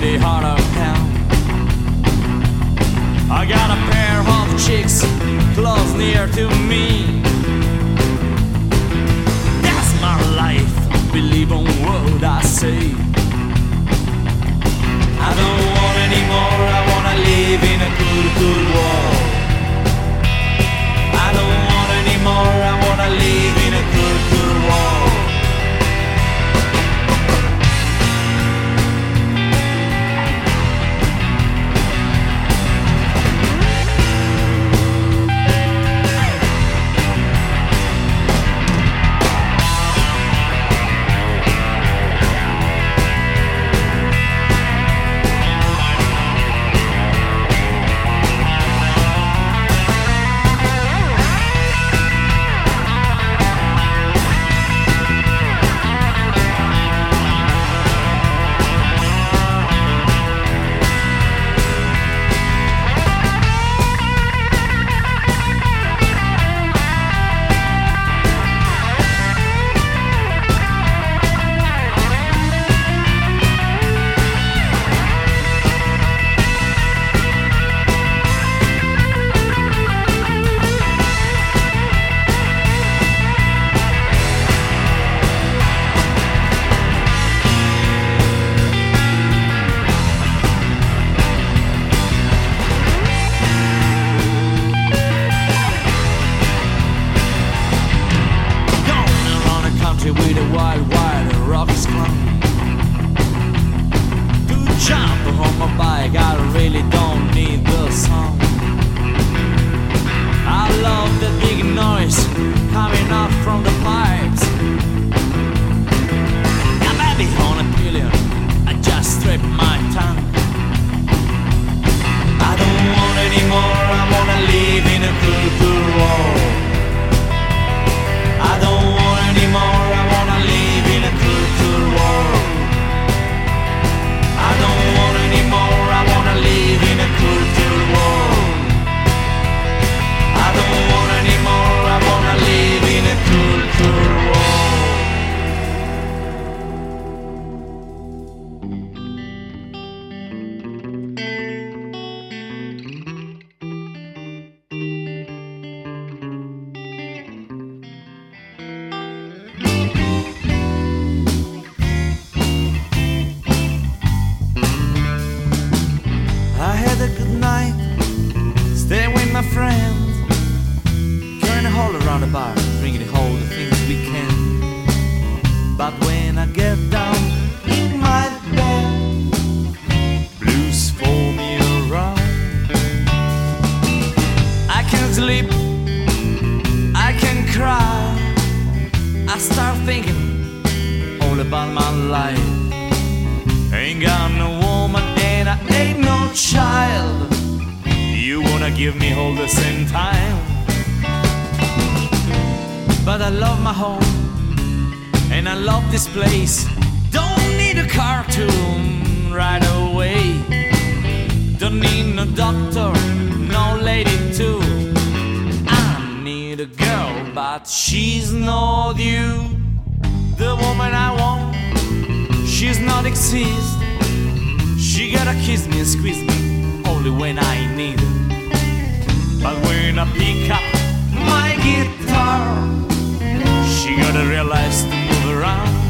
pretty heart of now. I got a pair of chicks close near to me. That's my life, believe on what I say. I don't want anymore. I wanna live in a good, good with wild, wild rock slum. To jump on my bike, I really don't need the. I love the big noise coming out from the pipes. Me all the same time. But I love my home and I love this place. Don't need a cartoon right away. Don't need no doctor, no lady too. I need a girl, but she's not you. The woman I want she's not exist. She gotta kiss me and squeeze me only when I need it. But when I pick up my guitar, she gotta realize to move around.